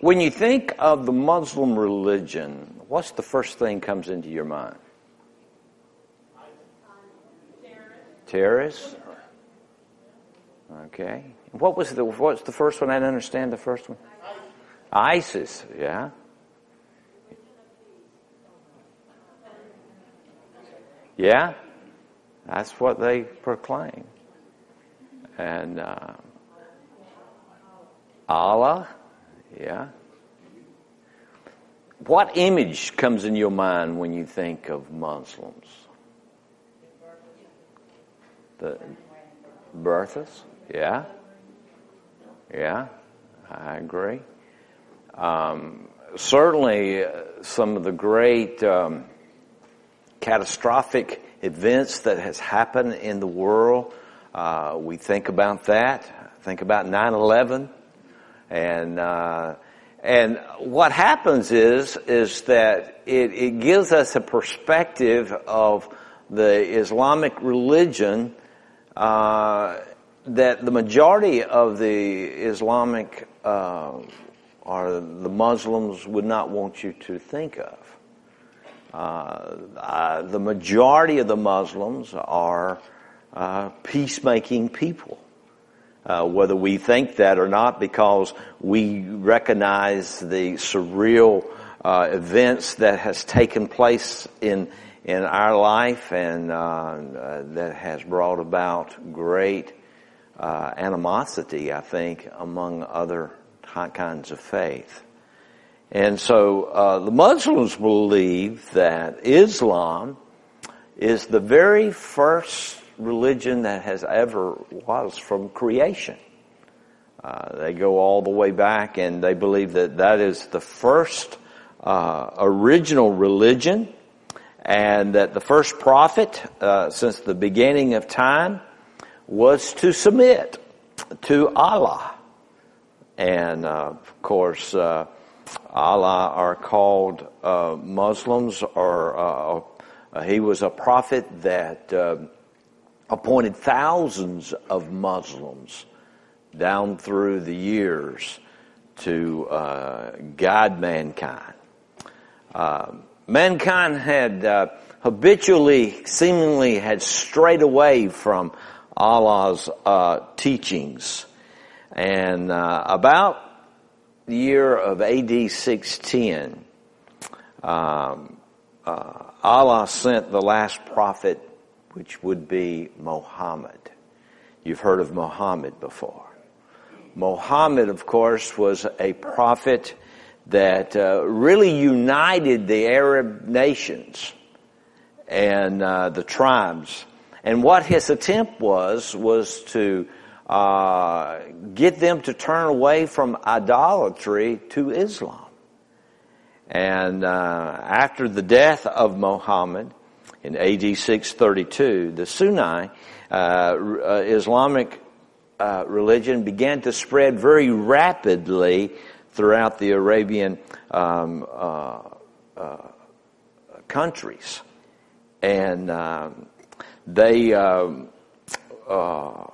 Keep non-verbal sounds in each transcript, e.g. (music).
When you think of the Muslim religion, what's the first thing comes into your mind? Terrorists. Okay. What was the what's the first one? I didn't understand the first one. ISIS. Yeah. Yeah. That's what they proclaim. And uh, Allah. Yeah. What image comes in your mind when you think of Muslims? The burqas? Yeah. Yeah, I agree. Um, certainly, uh, some of the great um, catastrophic events that has happened in the world, uh, we think about that. Think about 9/11, and uh, and what happens is is that it, it gives us a perspective of the Islamic religion uh, that the majority of the Islamic uh, or the Muslims would not want you to think of. Uh, uh, the majority of the Muslims are uh, peacemaking people. Uh, whether we think that or not, because we recognize the surreal uh, events that has taken place in in our life and that has brought about great uh, animosity, I think, among other kinds of faith. And so uh, the Muslims believe that Islam is the very first religion that has ever was from creation. Uh, they go all the way back and they believe that that is the first uh, original religion and that the first prophet uh, since the beginning of time was to submit to Allah. And uh, of course, uh, Allah are called uh, Muslims, or he was a prophet that uh, appointed thousands of Muslims down through the years to guide mankind. mankind had habitually, seemingly, had strayed away from Allah's uh, teachings. And uh, about the year of AD 610, um, uh, Allah sent the last prophet, which would be Muhammad. You've heard of Muhammad before. Muhammad, of course, was a prophet that uh, really united the Arab nations and uh, the tribes and what his attempt was, was to uh, get them to turn away from idolatry to Islam. And uh, after the death of Muhammad in AD 632, the Sunni uh, uh, Islamic uh, religion began to spread very rapidly throughout the Arabian um, uh, countries. And um, they um, uh,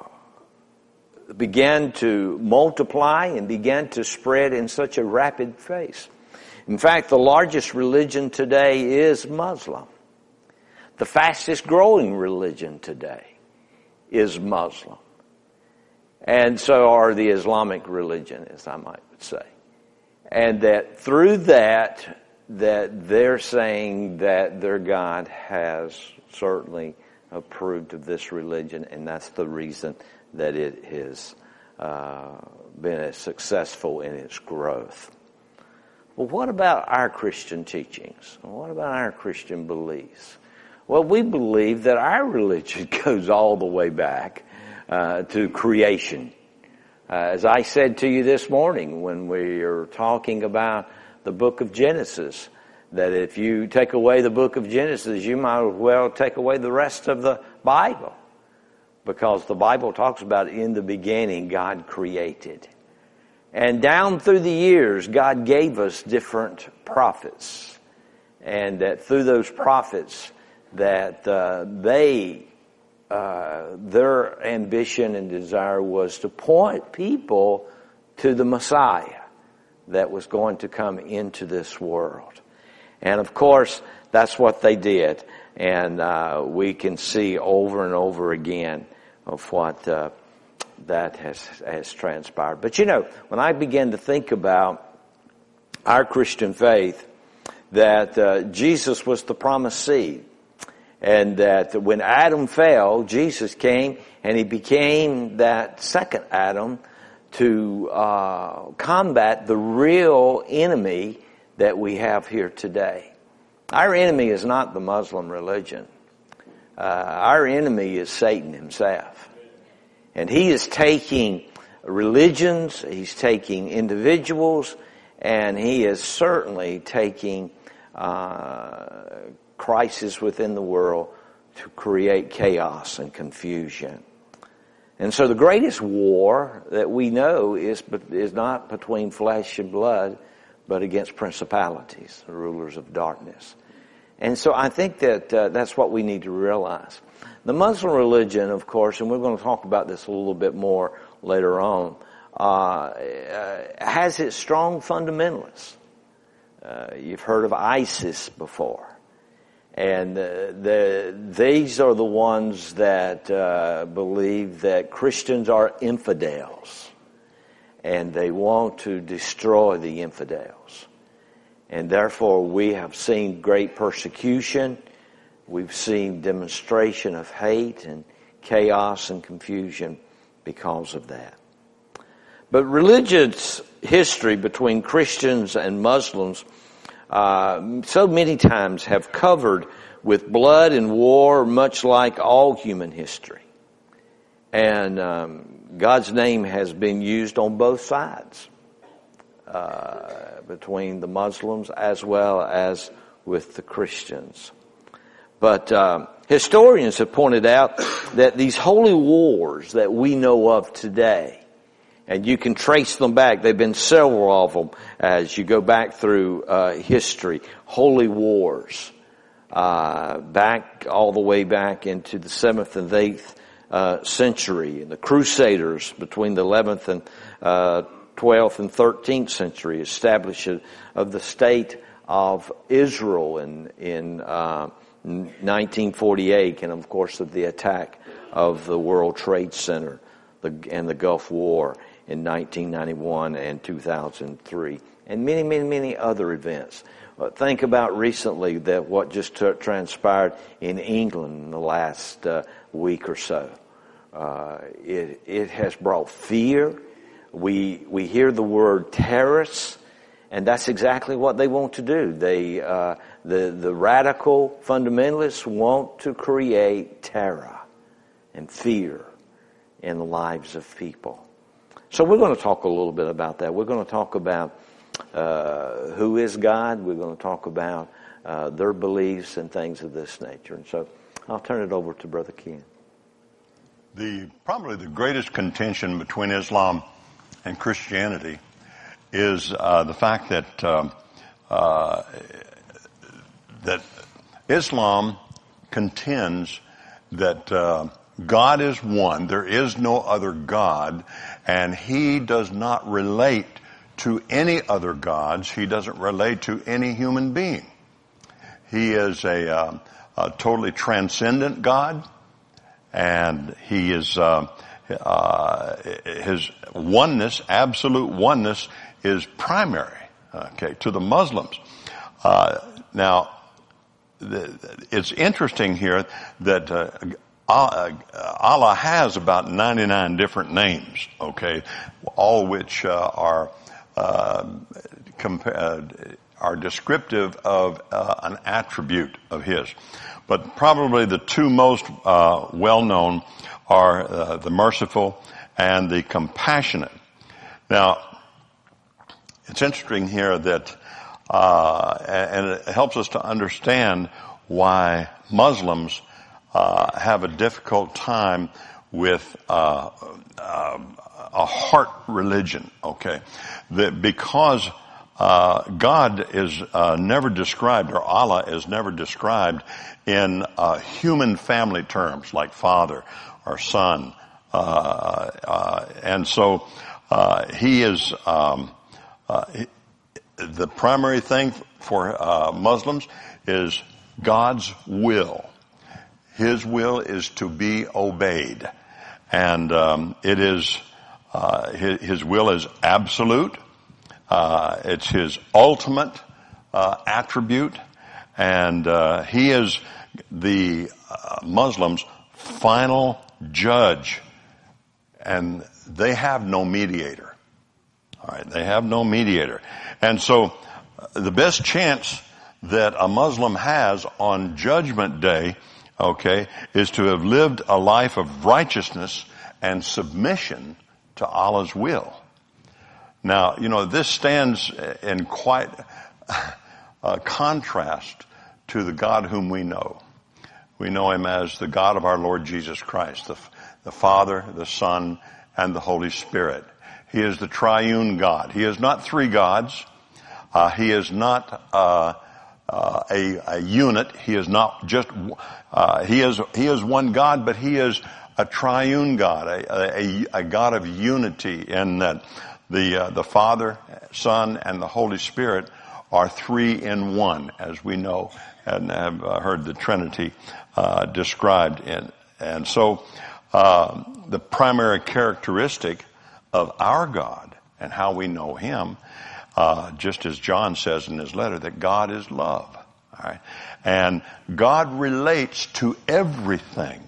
began to multiply and began to spread in such a rapid pace. In fact, the largest religion today is Muslim. The fastest growing religion today is Muslim. And so are the Islamic religion, as I might say. And that through that, that they're saying that their God has certainly approved of this religion, and that's the reason that it has uh, been successful in its growth. Well, what about our Christian teachings? What about our Christian beliefs? Well, we believe that our religion (laughs) goes all the way back uh, to creation. Uh, as I said to you this morning when we were talking about the book of Genesis, that if you take away the book of Genesis, you might as well take away the rest of the Bible. Because the Bible talks about in the beginning, God created. And down through the years, God gave us different prophets. And that through those prophets, that uh, they, uh, their ambition and desire was to point people to the Messiah that was going to come into this world. And of course, that's what they did. And uh, we can see over and over again of what uh, that has, has transpired. But you know, when I began to think about our Christian faith, that uh, Jesus was the promised seed. And that when Adam fell, Jesus came and he became that second Adam to uh, combat the real enemy that we have here today. Our enemy is not the Muslim religion. Uh, our enemy is Satan himself. And he is taking religions, he's taking individuals, and he is certainly taking uh, crisis within the world to create chaos and confusion. And so the greatest war that we know is, is not between flesh and blood, but against principalities, the rulers of darkness. And so I think that uh, that's what we need to realize. The Muslim religion, of course, and we're going to talk about this a little bit more later on, uh, uh, has its strong fundamentalists. Uh, you've heard of ISIS before. And uh, the, these are the ones that uh, believe that Christians are infidels. And they want to destroy the infidels. And therefore we have seen great persecution. We've seen demonstration of hate and chaos and confusion because of that. But religion's history between Christians and Muslims uh, so many times have covered with blood and war, much like all human history. And um, God's name has been used on both sides, uh, between the Muslims as well as with the Christians. But uh, historians have pointed out that these holy wars that we know of today and you can trace them back. They've been several of them as you go back through uh, history. Holy wars, uh, back all the way back into the seventh and eighth uh, century, and the Crusaders between the eleventh and uh, twelfth and thirteenth century, establishment of the state of Israel in in 1948, uh, and of course of the attack of the World Trade Center and the Gulf War in 1991 and 2003, and many, many, many other events. But think about recently that what just t- transpired in England in the last uh, week or so. Uh, it, it has brought fear. We, we hear the word terrorists, and that's exactly what they want to do. They, uh, the, the radical fundamentalists want to create terror and fear in the lives of people. So we're going to talk a little bit about that. We're going to talk about uh, who is God. We're going to talk about uh, their beliefs and things of this nature. And so I'll turn it over to Brother Ken. The probably the greatest contention between Islam and Christianity is uh, the fact that um, uh, that Islam contends that uh, God is one. There is no other God. And He does not relate to any other gods. He doesn't relate to any human being. He is a, uh, a totally transcendent God. And He is, uh, uh, His oneness, absolute oneness is primary, okay, to the Muslims. Uh, now, it's interesting here that uh, Allah has about 99 different names, okay, all which uh, are uh, compa- are descriptive of uh, an attribute of His. But probably the two most uh, well known are uh, the merciful and the compassionate. Now, it's interesting here that, and it helps us to understand why Muslims uh, have a difficult time with uh, uh, a heart religion. Okay, that because uh, God is uh, never described, or Allah is never described in human family terms like father or son, and so He is. Um, the primary thing for uh, Muslims is God's will. His will is to be obeyed, and um, it is uh, his, his, will is absolute. Uh, it's his ultimate uh, attribute, and uh, he is the uh, Muslims' final judge, and they have no mediator. All right, they have no mediator. And so uh, the best chance that a Muslim has on judgment day, okay, is to have lived a life of righteousness and submission to Allah's will. Now, you know, this stands in quite a contrast to the God whom we know. We know him as the God of our Lord Jesus Christ, the, the Father, the Son, and the Holy Spirit. He is the triune God. He is not three gods. Uh, he is not uh, uh, a, a, unit. He is not just. Uh, he is he is one God, but he is a triune God, a, a, a God of unity, in that the uh, the Father, Son, and the Holy Spirit are three in one, as we know and have uh, heard the Trinity described in. And so, the primary characteristic of our God and how we know Him, uh, just as John says in his letter, that God is love. All right, and God relates to everything,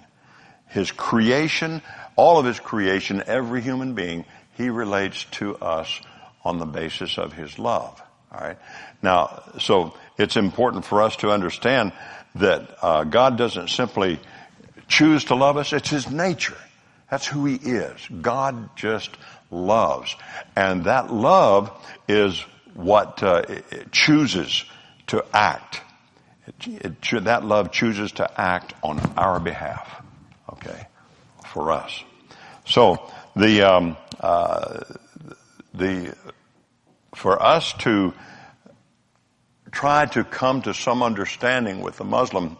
His creation, all of His creation, every human being. He relates to us on the basis of His love. All right. Now, so it's important for us to understand that uh, God doesn't simply choose to love us; it's His nature. That's who He is. God just loves. And that love is what uh, chooses to act. It, it, that love chooses to act on our behalf. Okay, for us. So the um, uh, the for us to try to come to some understanding with the Muslim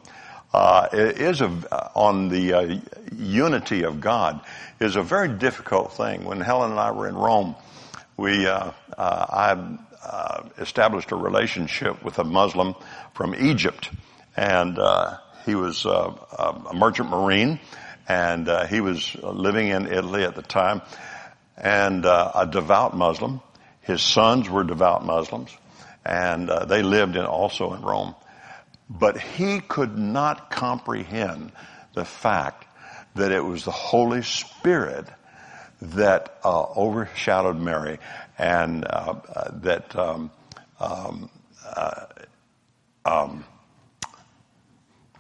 uh, is a, on the uh, unity of God is a very difficult thing. When Helen and I were in Rome, we uh, uh I uh, established a relationship with a Muslim from Egypt, and uh, he was a merchant marine, and he was living in Italy at the time, and a devout Muslim. His sons were devout Muslims, and they lived in, also in Rome. But he could not comprehend the fact that it was the Holy Spirit that uh, overshadowed Mary and uh, uh, that um, um, uh, um,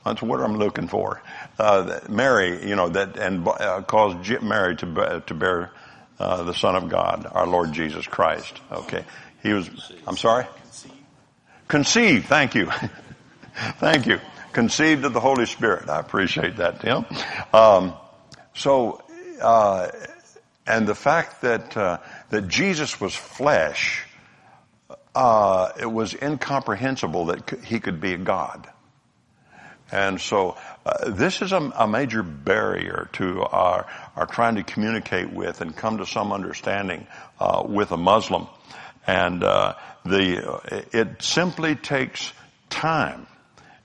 that's what I'm looking for. Uh, Mary, you know, that and uh, caused Mary to to bear the Son of God, our Lord Jesus Christ. Okay, he was. I'm sorry. Conceived. Thank you. (laughs) Thank you. Conceived of the Holy Spirit. I appreciate that, Tim. Um, so, uh, and the fact that uh, that Jesus was flesh, uh, it was incomprehensible that he could be a God. And so, uh, this is a, a, major barrier to our, our trying to communicate with and come to some understanding uh, with a Muslim. And uh, the it simply takes time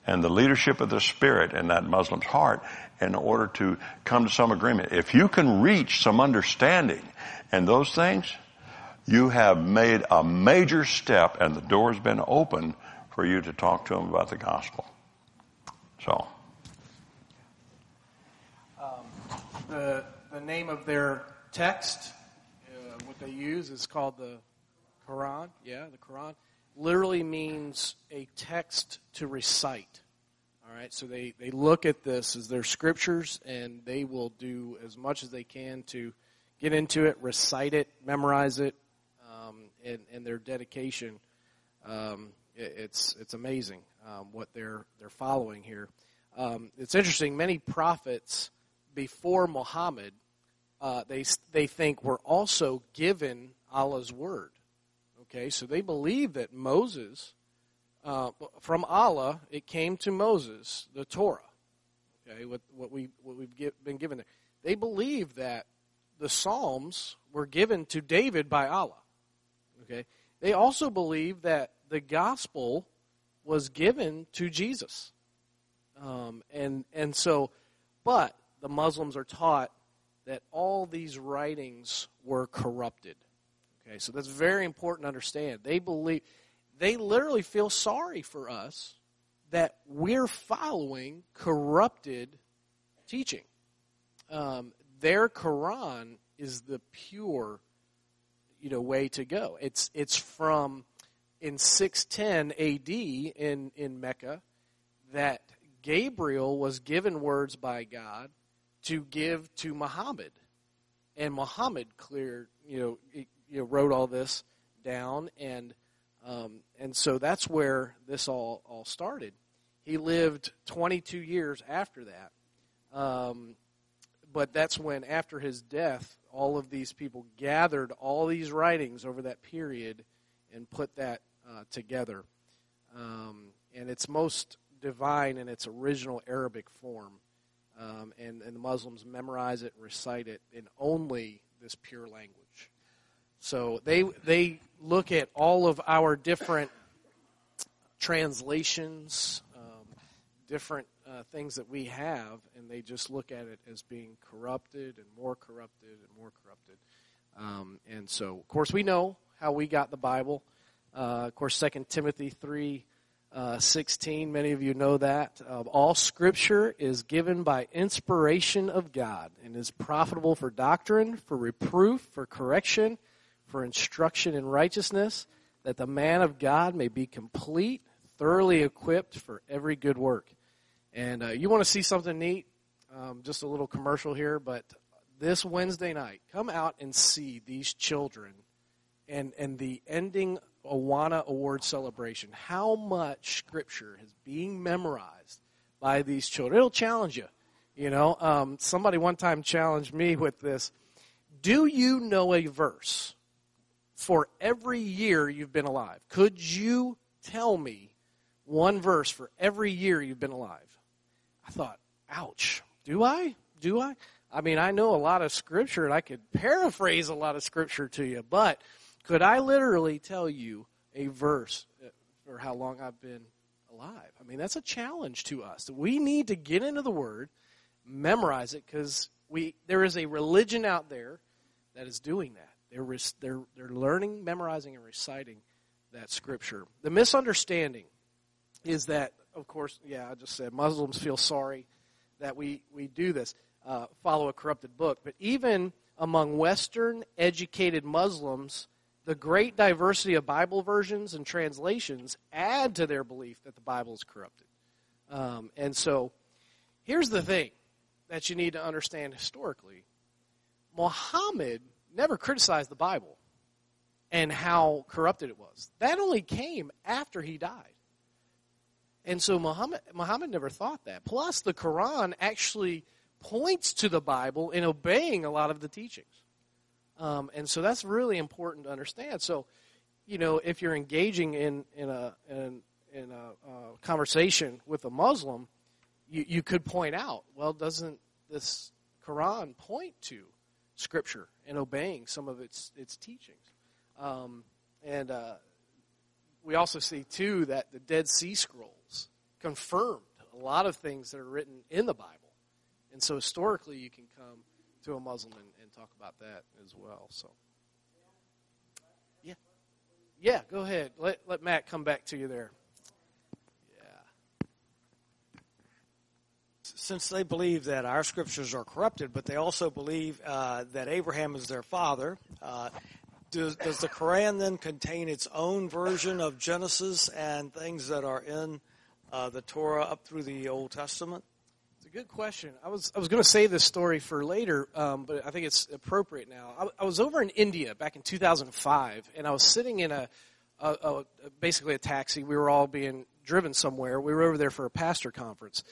and the leadership of the Spirit in that Muslim's heart in order to come to some agreement. If you can reach some understanding and those things, you have made a major step and the door's been open for you to talk to them about the gospel. So. Um, the, the name of their text, uh, what they use is called the Quran. Yeah, the Quran literally means a text to recite. All right, so they, they look at this as their scriptures and they will do as much as they can to get into it, recite it, memorize it, um, and, and their dedication. Um, it, it's, it's amazing um, what they're, they're following here. Um, it's interesting, many prophets before Muhammad, uh, they, they think were also given Allah's word. Okay, so they believe that Moses, uh, from Allah, it came to Moses, the Torah. Okay, what, what, we, what we've get, been given there. They believe that the Psalms were given to David by Allah. Okay, They also believe that the gospel was given to Jesus. Um, and, and so, but the Muslims are taught that all these writings were corrupted. Okay, so that's very important to understand. They believe, they literally feel sorry for us that we're following corrupted teaching. Um, their Quran is the pure, you know, way to go. It's it's from in 610 AD in in Mecca that Gabriel was given words by God to give to Muhammad, and Muhammad cleared, you know, you know, wrote all this down, and um, and so that's where this all all started. He lived 22 years after that, um, but that's when, after his death, all of these people gathered all these writings over that period and put that uh, together. Um, and it's most divine in its original Arabic form. Um, and, and the Muslims memorize it and recite it in only this pure language. So they, they look at all of our different translations, um, different uh, things that we have, and they just look at it as being corrupted and more corrupted and more corrupted. Um, and so, of course, we know how we got the Bible. Uh, of course, Second Timothy three uh, sixteen. Many of you know that. all Scripture is given by inspiration of God and is profitable for doctrine, for reproof, for correction, for instruction in righteousness, that the man of God may be complete, thoroughly equipped for every good work. And uh, you want to see something neat? Um, just a little commercial here, but this Wednesday night, come out and see these children and, and the ending Awana Award celebration. How much Scripture is being memorized by these children. It'll challenge you. You know, um, somebody one time challenged me with this. Do you know a verse for every year you've been alive? Could you tell me one verse for every year you've been alive? I thought, ouch, do I? Do I? I mean, I know a lot of scripture and I could paraphrase a lot of scripture to you, but could I literally tell you a verse uh, for how long I've been alive? I mean, that's a challenge to us. We need to get into the Word, memorize it, because we there is a religion out there that is doing that. They're they're they're learning, memorizing, and reciting that scripture. The misunderstanding is that of course, yeah, I just said Muslims feel sorry that we, we do this, uh, follow a corrupted book. But even among Western educated Muslims, the great diversity of Bible versions and translations add to their belief that the Bible is corrupted. Um, and so here's the thing that you need to understand historically Muhammad never criticized the Bible and how corrupted it was. That only came after he died. And so Muhammad, Muhammad never thought that. Plus, the Quran actually points to the Bible in obeying a lot of the teachings. Um, and so that's really important to understand. So, you know, if you're engaging in, in a, in, in a uh, conversation with a Muslim, you, you could point out, well, doesn't this Quran point to Scripture and obeying some of its, its teachings? Um, and uh, we also see, too, that the Dead Sea Scrolls confirmed a lot of things that are written in the Bible. And so historically, you can come to a Muslim and, and talk about that as well. So, yeah, yeah, go ahead. Let let Matt come back to you there. Since they believe that our scriptures are corrupted, but they also believe uh, that Abraham is their father, uh, does, does the Quran then contain its own version of Genesis and things that are in uh, the Torah up through the Old Testament? It's a good question. I was I was going to save this story for later, um, but I think it's appropriate now. I, I, was over in India back in 2005, and I was sitting in a, a, a basically a taxi. We were all being driven somewhere. We were over there for a pastor conference.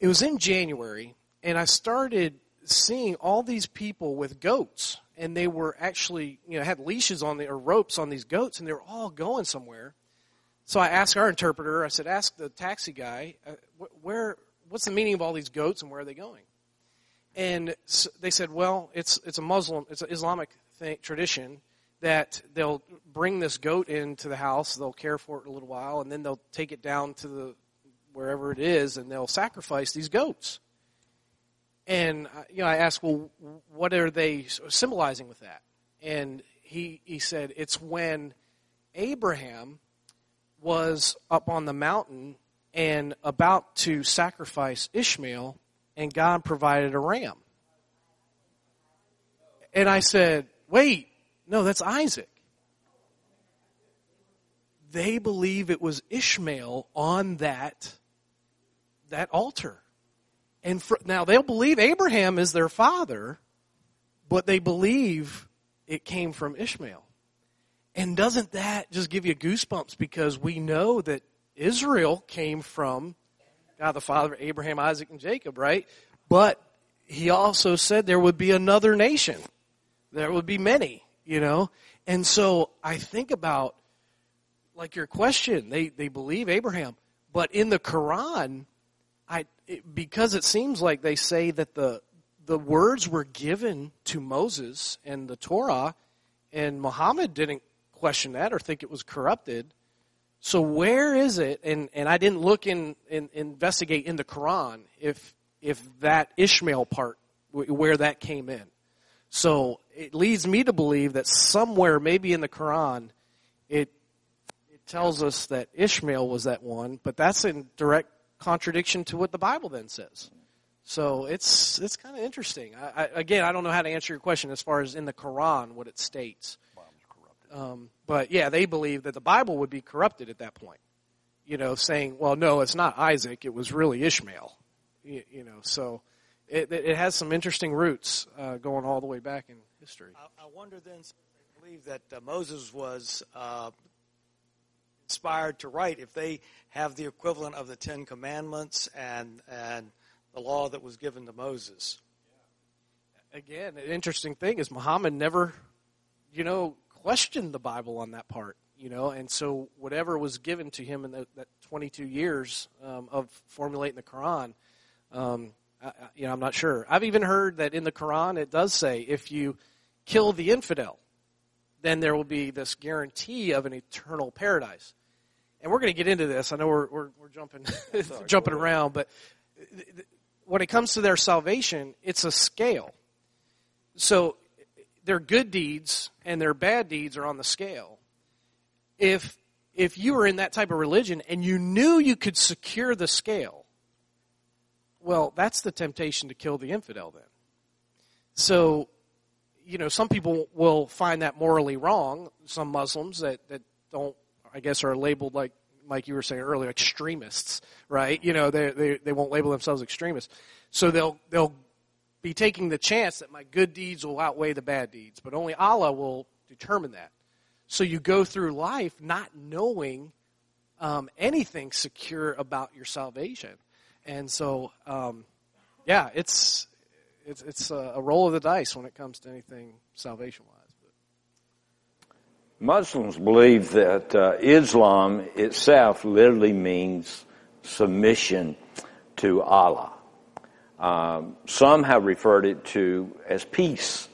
It was in January, and I started seeing all these people with goats, and they were actually you know had leashes on the or ropes on these goats, and they were all going somewhere. So I asked our interpreter, I said, ask the taxi guy, uh, where, what's the meaning of all these goats and where are they going? And so they said, well, it's, it's a Muslim, it's an Islamic thing, tradition, that they'll bring this goat into the house, they'll care for it a little while, and then they'll take it down to the wherever it is, and they'll sacrifice these goats. And uh, you know, I asked, well, what are they symbolizing with that? And he he said it's when Abraham was up on the mountain and about to sacrifice Ishmael, and God provided a ram. And I said, wait, no, that's Isaac. They believe it was Ishmael on that, that altar. And for, now they'll believe Abraham is their father, but they believe it came from Ishmael. And doesn't that just give you goosebumps because we know that Israel came from God the Father Abraham, Isaac, and Jacob, right? But he also said there would be another nation. There would be many, you know? And so I think about, like your question, they, they believe Abraham. But in the Quran, I, it, because it seems like they say that the, the words were given to Moses and the Torah, and Muhammad didn't question that or think it was corrupted. So where is it? And, and I didn't look in, in investigate in the Quran if if that Ishmael part where that came in. So it leads me to believe that somewhere, maybe in the Quran, it it tells us that Ishmael was that one, but that's in direct contradiction to what the Bible then says. So it's it's kind of interesting. I, I, again, I don't know how to answer your question as far as in the Quran what it states. Um, but yeah, they believe that the Bible would be corrupted at that point. You know, saying, well, no, it's not Isaac, it was really Ishmael. You, you know, so it, it has some interesting roots uh, going all the way back in history. I, I wonder then, they believe that uh, Moses was uh, inspired to write if they have the equivalent of the Ten Commandments and and the law that was given to Moses. Again, an interesting thing is Muhammad never, you know, questioned the Bible on that part, you know, and so whatever was given to him in the, that 22 years um, of formulating the Quran, um, I, you know, I'm not sure. I've even heard that in the Quran it does say if you kill the infidel, then there will be this guarantee of an eternal paradise. And we're going to get into this. I know we're we're, we're jumping (laughs) (laughs) jumping around, but when it comes to their salvation, it's a scale. So their good deeds and their bad deeds are on the scale. If if you were in that type of religion and you knew you could secure the scale, well, that's the temptation to kill the infidel then. So, you know, some people will find that morally wrong. Some Muslims that, that don't, I guess, are labeled like, like you were saying earlier, extremists, right? You know, they, they, they won't label themselves extremists. So they'll, they'll be taking the chance that my good deeds will outweigh the bad deeds, but only Allah will determine that. So you go through life not knowing um, anything secure about your salvation, and so um, yeah, it's it's it's a, a, roll of the dice when it comes to anything salvation wise. Muslims believe that uh, Islam itself literally means submission to Allah. Um, some have referred it to as peace,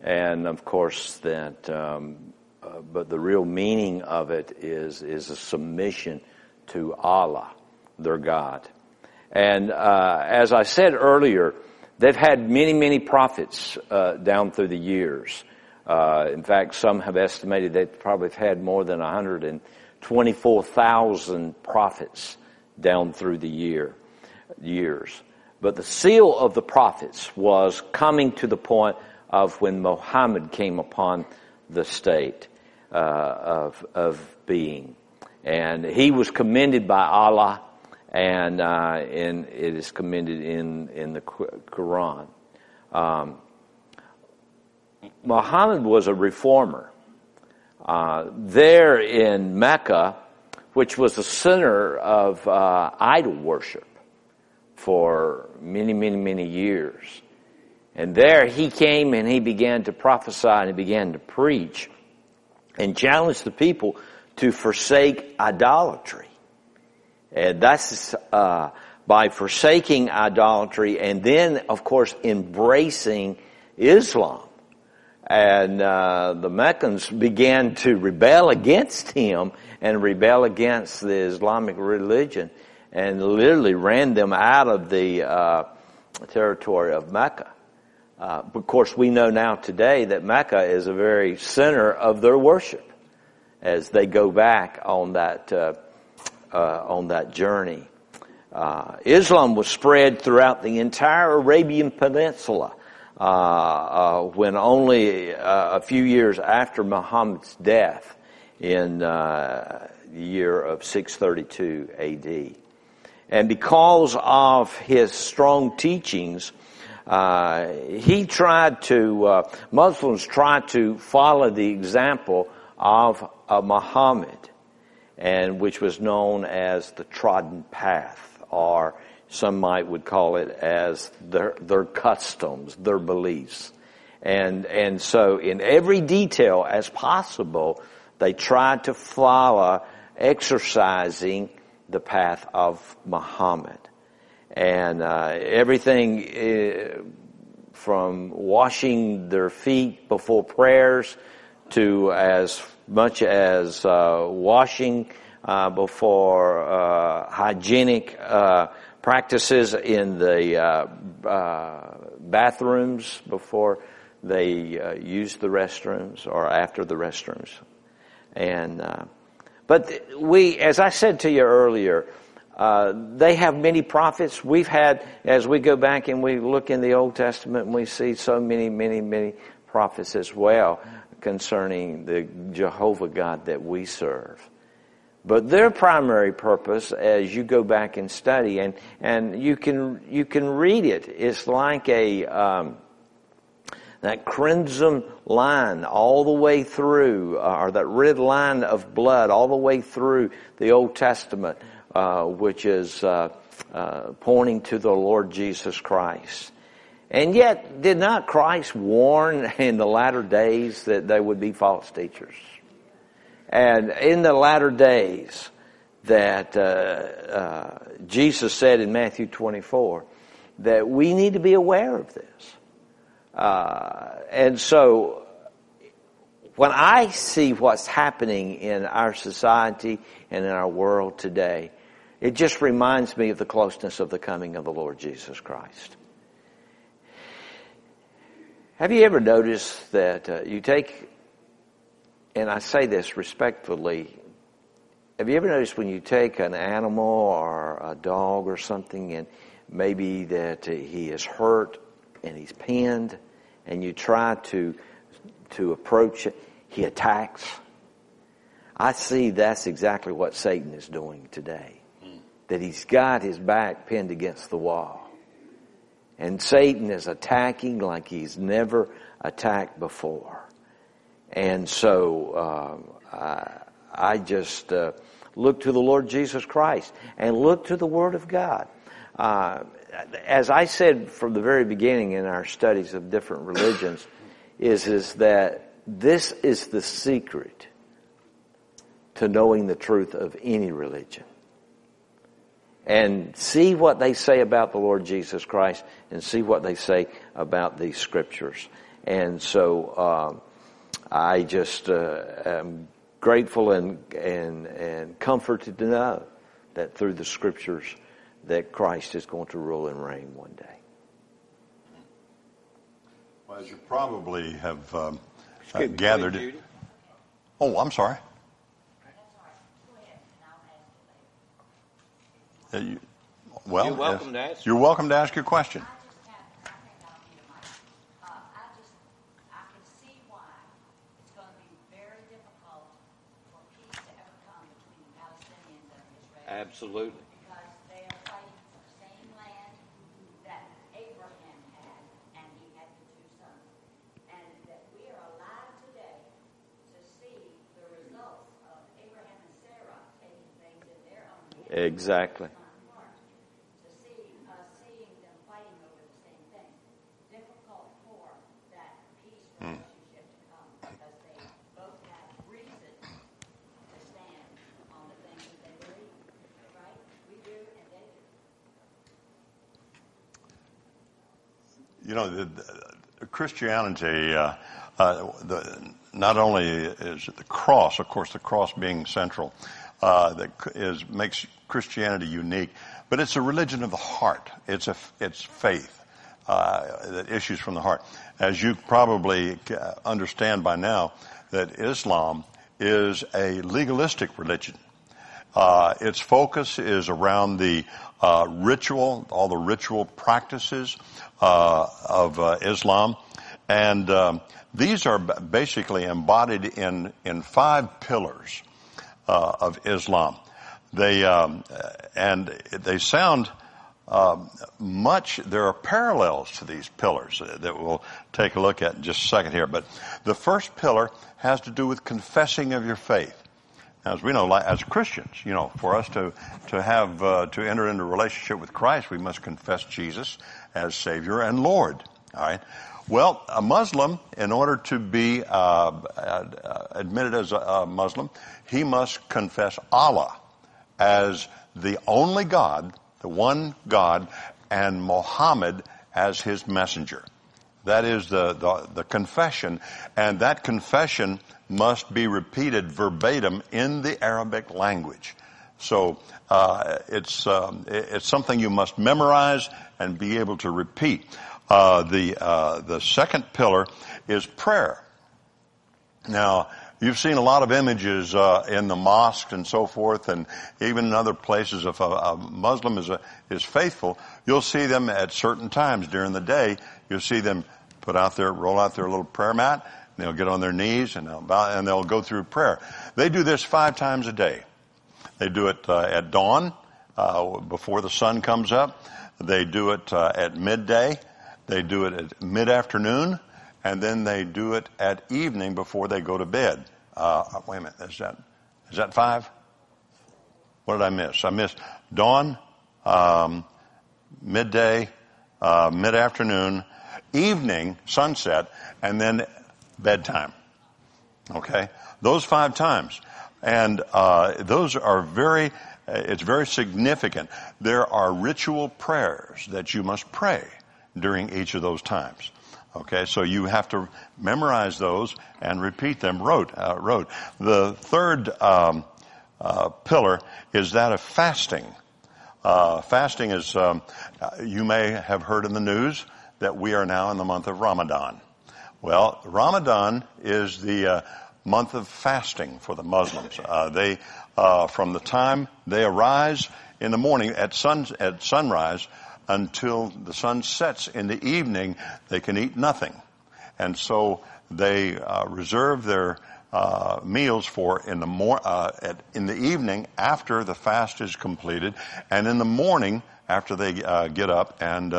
and of course that. Um, uh, but the real meaning of it is is a submission to Allah, their God. And uh, as I said earlier, they've had many many prophets uh, down through the years. Uh, in fact, some have estimated they probably have had more than 124,000 prophets down through the year years. But the seal of the prophets was coming to the point of when Muhammad came upon the state uh, of, of being. And he was commended by Allah, and, uh, and it is commended in, in the Quran. Um, Muhammad was a reformer. Uh, there in Mecca, which was the center of uh, idol worship, for many, many, many years. And there he came and he began to prophesy and he began to preach and challenge the people to forsake idolatry. And that's uh, by forsaking idolatry and then, of course, embracing Islam and uh, the Meccans began to rebel against him and rebel against the Islamic religion, and literally ran them out of the uh, territory of Mecca. Uh, of course, we know now today that Mecca is a very center of their worship as they go back on that uh, uh, on that journey. Uh, Islam was spread throughout the entire Arabian Peninsula uh, uh, when only a few years after Muhammad's death in the year of 632 AD. And because of his strong teachings, uh, he tried to, uh, Muslims tried to follow the example of uh, Muhammad, and which was known as the trodden path, or some might would call it as their, their customs, their beliefs. And, and so in every detail as possible, they tried to follow exercising the path of Muhammad and uh, everything uh, from washing their feet before prayers to as much as uh, washing uh, before uh, hygienic uh, practices in the uh, uh, bathrooms before they uh, use the restrooms or after the restrooms. And but we, as I said to you earlier, uh, they have many prophets. We've had, as we go back and we look in the Old Testament, we see so many, many, many prophets as well concerning the Jehovah God that we serve. But their primary purpose, as you go back and study, and and you can you can read it. It's like a um, that crimson line all the way through, uh, or that red line of blood all the way through the Old Testament uh, which is uh, uh, pointing to the Lord Jesus Christ. And yet, did not Christ warn in the latter days that there would be false teachers? And in the latter days, that uh, uh, Jesus said in Matthew 24 that we need to be aware of this. Uh, and so, when I see what's happening in our society and in our world today, it just reminds me of the closeness of the coming of the Lord Jesus Christ. Have you ever noticed that uh, you take, and I say this respectfully, have you ever noticed when you take an animal or a dog or something and maybe that he is hurt and he's pinned and you try to, to approach it, he attacks? I see that's exactly what Satan is doing today that he's got his back pinned against the wall. And Satan is attacking like he's never attacked before. And so um, I, I, just uh, look to the Lord Jesus Christ and look to the Word of God. Uh, as I said from the very beginning in our studies of different religions, is is that this is the secret to knowing the truth of any religion and see what they say about the Lord Jesus Christ and see what they say about these scriptures. And so um, I just uh, am grateful and, and, and comforted to know that through the scriptures that Christ is going to rule and reign one day. Well, as you probably have um, uh, gathered. Oh, I'm sorry. Uh, you, well, you're welcome, to ask. You're welcome to ask your question. Absolutely. Because they are fighting for the same land that Abraham had, and he had the two sons. And that we are alive today to see the results of Abraham and Sarah taking things in their own hands. Exactly. You know, Christianity, uh, uh, the, not only is the cross, of course, the cross being central, uh, that is makes Christianity unique, but it's a religion of the heart. It's a it's faith uh, that issues from the heart. As you probably understand by now, that Islam is a legalistic religion. Uh, its focus is around the uh, ritual, all the ritual practices of Islam, and um, these are basically embodied in in five pillars uh, of Islam. They um, and they sound um, much. There are parallels to these pillars that we'll take a look at in just a second here. But the first pillar has to do with confessing of your faith. As we know, as Christians, you know, for us to to have uh, to enter into a relationship with Christ, we must confess Jesus as Savior and Lord. All right. Well, a Muslim, in order to be uh, uh, admitted as a Muslim, he must confess Allah as the only God, the one God, and Muhammad as his messenger. That is the, the, the confession, and that confession must be repeated verbatim in the Arabic language. So uh, it's um, it's something you must memorize and be able to repeat. Uh, the uh, the second pillar is prayer. Now you've seen a lot of images uh, in the mosques and so forth, and even in other places. If a, a Muslim is a, is faithful, you'll see them at certain times during the day. You'll see them put out their roll out their little prayer mat And They'll get on their knees and they'll bow, and they'll go through prayer. They do this five times a day. They do it uh, at dawn, uh, before the sun comes up. They do it uh, at midday. They do it at mid-afternoon, and then they do it at evening before they go to bed. Uh, wait a minute, is that is that five? What did I miss? I missed dawn, um, midday, uh, mid-afternoon, evening, sunset, and then bedtime. Okay? Those five times. And uh, those are very, it's very significant. There are ritual prayers that you must pray during each of those times. Okay, so you have to memorize those and repeat them. Wrote, uh, wrote. The third um, uh, pillar is that of fasting. Uh, fasting is, um, you may have heard in the news that we are now in the month of Ramadan. Well, Ramadan is the uh, month of fasting for the Muslims. Uh, they, uh, from the time they arise in the morning at sun at sunrise until the sun sets in the evening, they can eat nothing, and so they uh, reserve their uh, meals for in the mor- uh, at, in the evening after the fast is completed, and in the morning after they get up and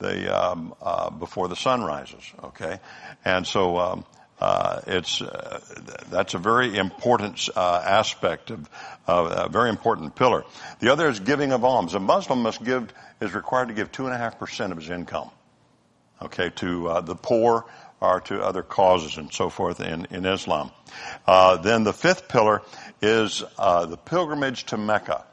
the um, uh, before the sun rises. Okay, and so um, uh, it's uh, that's a very important uh, aspect of a very important pillar. The other is giving of alms. A Muslim must give is required to give two and a half percent of his income. Okay, to uh, the poor or to other causes and so forth in in Islam. Uh, then the fifth pillar is the pilgrimage to Mecca.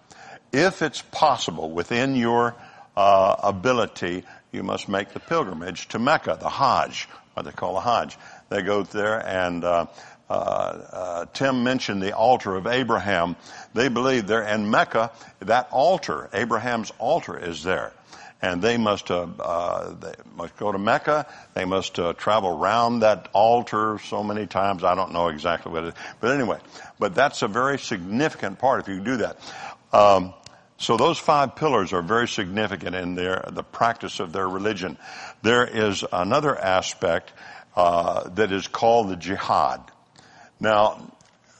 If it's possible within your ability you must make the pilgrimage to Mecca, the Hajj, what they call the Hajj. They go there and uh, uh, uh, Tim mentioned the altar of Abraham. They believe there in Mecca, that altar, Abraham's altar, is there. And they must, uh, uh, they must go to Mecca. They must uh, travel around that altar so many times. I don't know exactly what it is, but anyway. But that's a very significant part if you do that. Um, so those five pillars are very significant in their the practice of their religion. There is another aspect uh, that is called the jihad. Now,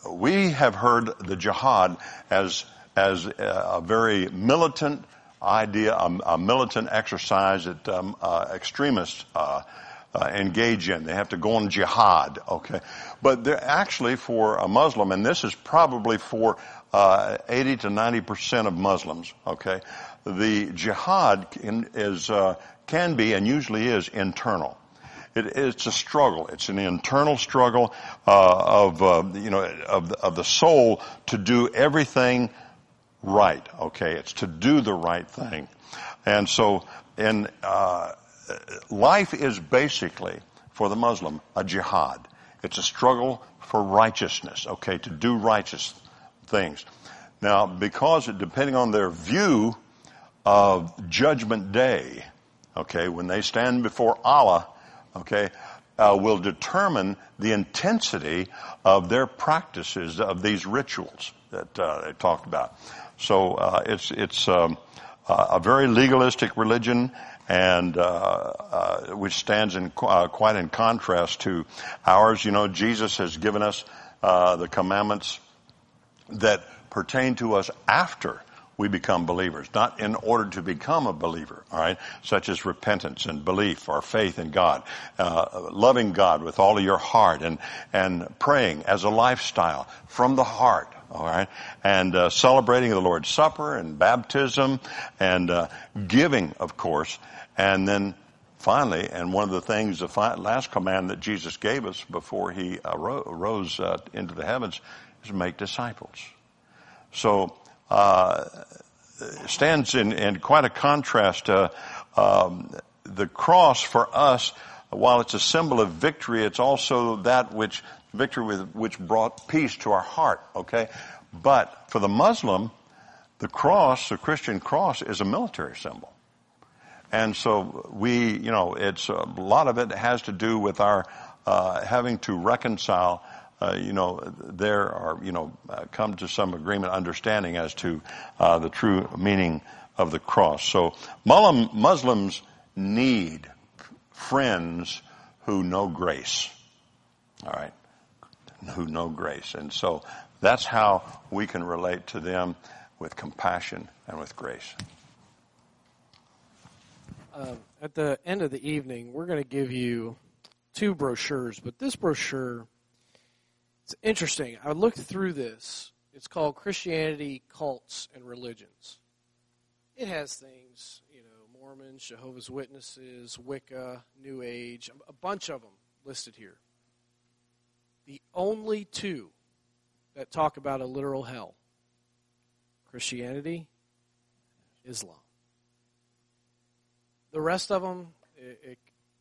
we have heard the jihad as as a very militant idea, a, a militant exercise that um, uh, extremists uh, uh, engage in. They have to go on jihad, okay? But they're actually for a Muslim, and this is probably for uh, 80 to 90 percent of Muslims. Okay, the jihad can, is uh, can be and usually is internal. It, it's a struggle. It's an internal struggle uh, of uh, you know of of the soul to do everything right. Okay, it's to do the right thing, and so in uh, life is basically, for the Muslim, a jihad. It's a struggle for righteousness, okay, to do righteous things. Now, because depending on their view of Judgment Day, okay, when they stand before Allah, okay, uh, will determine the intensity of their practices of these rituals that uh, they talked about. So uh, it's it's um, a very legalistic religion, and uh, uh, which stands in uh, quite in contrast to ours. You know, Jesus has given us the commandments that pertain to us after we become believers, not in order to become a believer, all right? Such as repentance and belief or faith in God, uh, loving God with all of your heart and, and praying as a lifestyle from the heart, all right? And uh, celebrating the Lord's Supper and baptism and uh, giving, of course. And then finally, and one of the things, the last command that Jesus gave us before he arose uh, into the heavens is make disciples. So, stands in, in, quite a contrast. Uh, um, the cross for us, while it's a symbol of victory, it's also that which victory with, which brought peace to our heart. Okay, but for the Muslim, the cross, the Christian cross, is a military symbol. And so we, you know, it's a lot of it has to do with our uh, having to reconcile uh, you know, there are, you know, uh, come to some agreement, understanding as to uh, the true meaning of the cross. So Muslims need friends who know grace. All right, who know grace, and so that's how we can relate to them with compassion and with grace. Uh, at the end of the evening, we're going to give you two brochures, but this brochure it's interesting. I looked through this. It's called Christianity, Cults, and Religions. It has things, you know, Mormons, Jehovah's Witnesses, Wicca, New Age, a bunch of them listed here. The only two that talk about a literal hell Christianity, Islam. The rest of them, it, it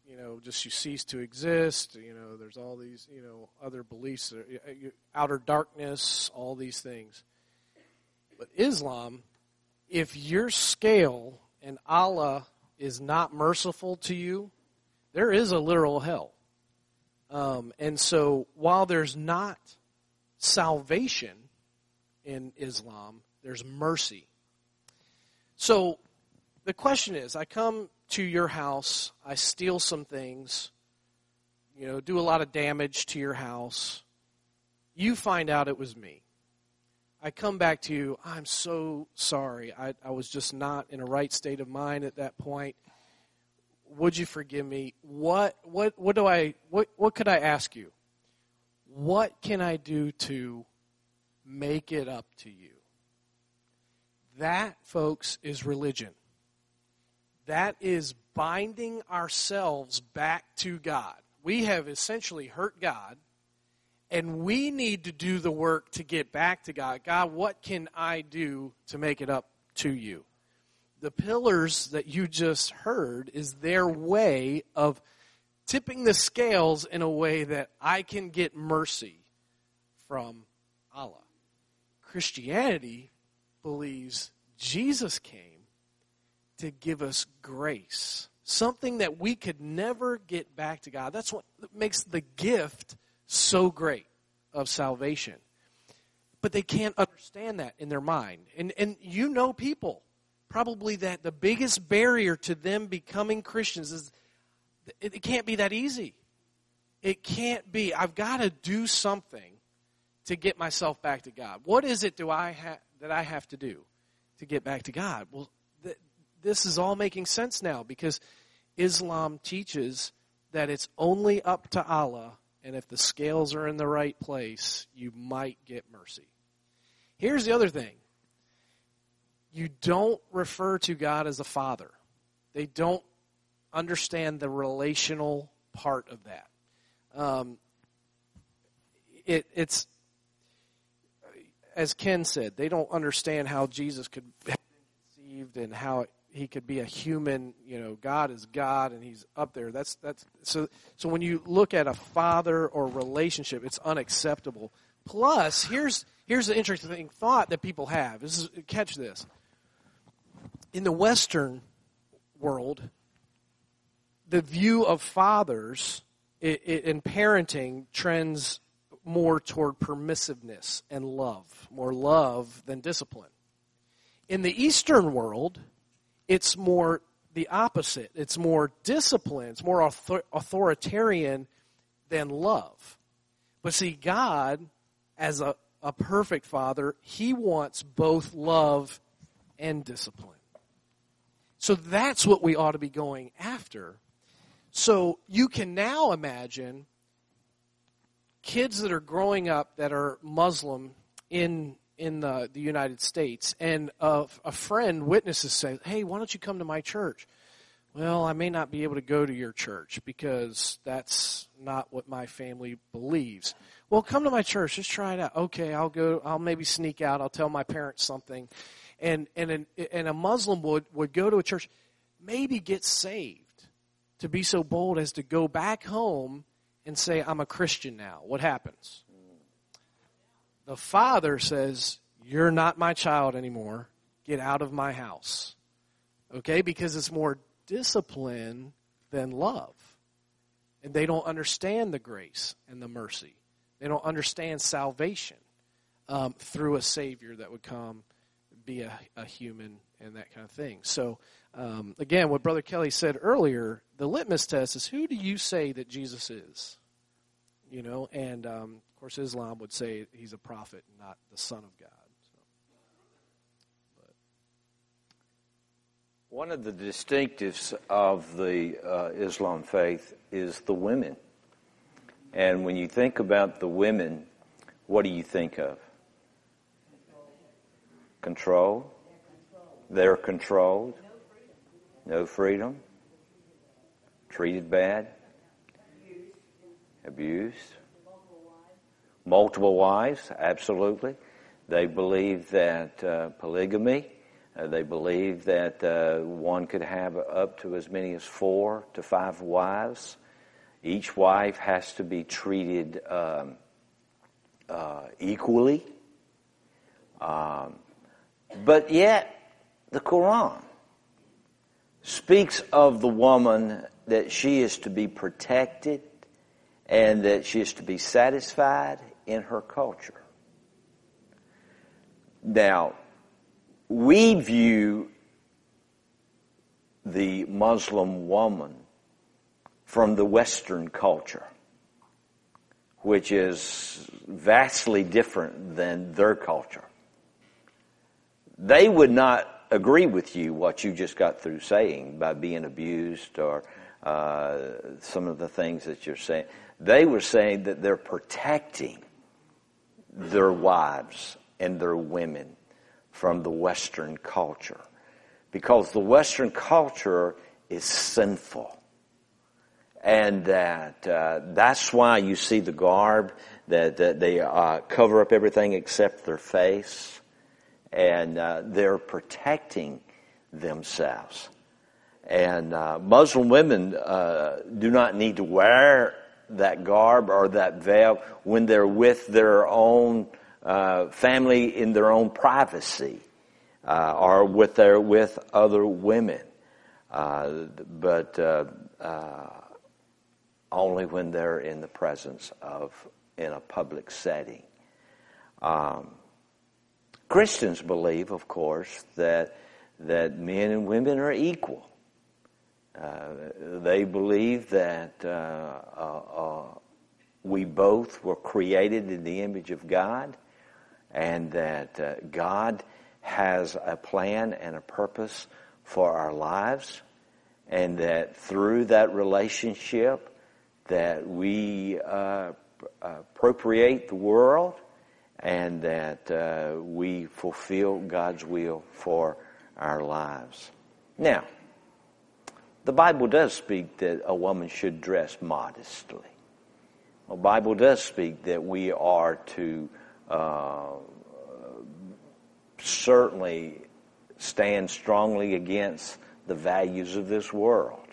you know, just you cease to exist. You know, there's all these, you know, other beliefs, uh, outer darkness, all these things. But Islam, if your scale and Allah is not merciful to you, there is a literal hell. Um, and so while there's not salvation in Islam, there's mercy. So the question is I come to your house, I steal some things, you know, do a lot of damage to your house. You find out it was me. I come back to you, I'm so sorry. I, I was just not in a right state of mind at that point. Would you forgive me? What what what do I what what could I ask you? What can I do to make it up to you? That, folks, is religion. That is binding ourselves back to God. We have essentially hurt God, and we need to do the work to get back to God. God, what can I do to make it up to you? The pillars that you just heard is their way of tipping the scales in a way that I can get mercy from Allah. Christianity believes Jesus came to give us grace, something that we could never get back to God. That's what makes the gift so great of salvation. But they can't understand that in their mind. And, and you know people probably that the biggest barrier to them becoming Christians is it, it can't be that easy. It can't be. I've got to do something to get myself back to God. What is it do I ha- that I have to do to get back to God? Well, this is all making sense now because Islam teaches that it's only up to Allah, and if the scales are in the right place, you might get mercy. Here's the other thing you don't refer to God as a father, they don't understand the relational part of that. Um, it, it's as Ken said, they don't understand how Jesus could have been conceived and how he could be a human. You know, God is God, and he's up there. That's that's so. So when you look at a father or relationship, it's unacceptable. Plus, here's here's the interesting thought that people have. This is catch this. In the Western world, the view of fathers in parenting trends more toward permissiveness and love, more love than discipline. In the Eastern world, it's more the opposite. It's more discipline, it's more author- authoritarian than love. But see, God, as a, a perfect father, he wants both love and discipline. So that's what we ought to be going after. So you can now imagine kids that are growing up that are Muslim in in the, the United States, and a, a friend witnesses say, "Hey, why don't you come to my church?" Well, I may not be able to go to your church because that's not what my family believes. Well, come to my church. Just try it out. Okay, I'll go. I'll maybe sneak out. I'll tell my parents something, and and an, and a Muslim would would go to a church, maybe get saved, to be so bold as to go back home and say, "I'm a Christian now." What happens? The father says, You're not my child anymore. Get out of my house. Okay? Because it's more discipline than love. And they don't understand the grace and the mercy. They don't understand salvation um, through a Savior that would come, be a, a human, and that kind of thing. So, um, again, what Brother Kelly said earlier, the litmus test is who do you say that Jesus is? You know, and um, course, Islam would say he's a prophet, not the Son of God. So, One of the distinctives of the uh, Islam faith is the women. And when you think about the women, what do you think of? Control. They're controlled. No freedom. Treated bad. Abused multiple wives, absolutely. They believe that uh, polygamy, uh, they believe that uh, one could have up to as many as four to five wives. Each wife has to be treated um, uh, equally. Um, but yet, the Quran speaks of the woman that she is to be protected and that she is to be satisfied in her culture. Now, we view the Muslim woman from the Western culture, which is vastly different than their culture. They would not agree with you what you just got through saying by being abused or uh, some of the things that you're saying. They were saying that they're protecting their wives and their women from the Western culture. Because the Western culture is sinful. And that, uh, that's why you see the garb, that, that they uh, cover up everything except their face. And uh, they're protecting themselves. And uh, Muslim women uh, do not need to wear that garb or that veil when they're with their own uh, family in their own privacy uh, or with their with other women, uh, but uh, uh, only when they're in the presence of in a public setting. Um, Christians believe, of course, that that men and women are equal. Uh, they believe that uh, uh, uh, we both were created in the image of God and that uh, God has a plan and a purpose for our lives and that through that relationship that we appropriate the world and that we fulfill God's will for our lives. Now, the Bible does speak that a woman should dress modestly. The Bible does speak that we are to uh, certainly stand strongly against the values of this world.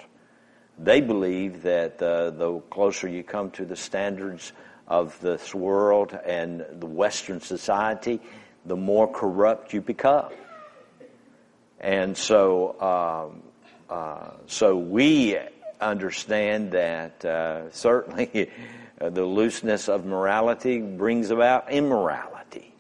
They believe that uh, the closer you come to the standards of this world and the Western society, the more corrupt you become. And so, um, uh, so we understand that uh, certainly (laughs) the looseness of morality brings about immorality,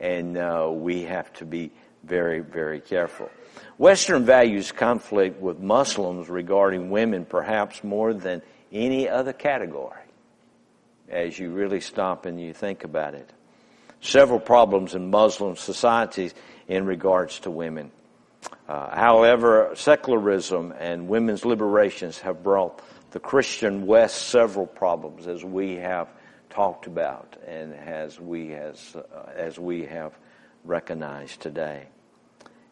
and uh, we have to be very, very careful. Western values conflict with Muslims regarding women perhaps more than any other category as you really stop and you think about it. Several problems in Muslim societies in regards to women. Uh, however, secularism and women's liberations have brought the Christian West several problems, as we have talked about and as we has uh, as we have recognized today.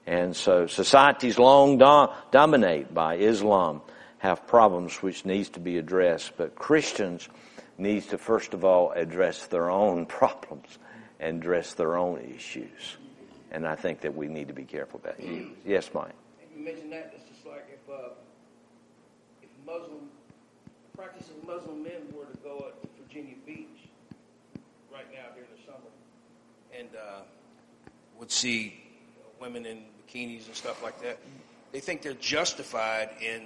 And so societies long do- dominated by Islam have problems which needs to be addressed, but Christians needs to first of all address their own (laughs) problems and address their own issues. And I think that we need to be careful about it. Yes, Mike. You mentioned that. It's just like if uh, if Muslim practicing Muslim men were to go up to Virginia Beach right now during the summer and uh, would see women in bikinis and stuff like that, they think they're justified in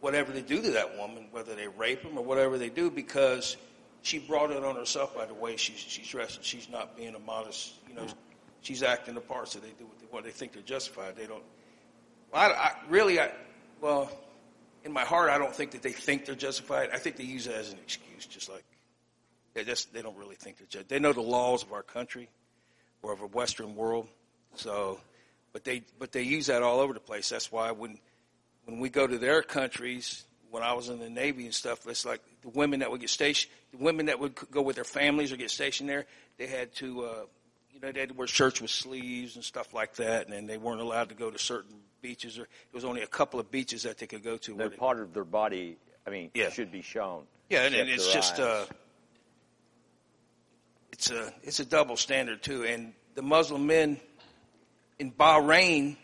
whatever they do to that woman, whether they rape them or whatever they do, because she brought it on herself by the way she's, she's dressed. She's not being a modest, you know, she's acting the part, so they do what they, what they think they're justified. They don't. Well, I, I really, I, well, in my heart, I don't think that they think they're justified. I think they use it as an excuse, just like they just they don't really think they're. Just, they know the laws of our country or of a Western world, so but they but they use that all over the place. That's why when when we go to their countries, when I was in the Navy and stuff, it's like the women that would get stationed, the women that would go with their families or get stationed there, they had to, uh, they had to wear shirts with sleeves and stuff like that, and then they weren't allowed to go to certain beaches. Or there was only a couple of beaches that they could go to. That part of their body, I mean, yeah. should be shown. Yeah, and, and it's just, uh, it's a it's a double standard too. And the Muslim men in Bahrain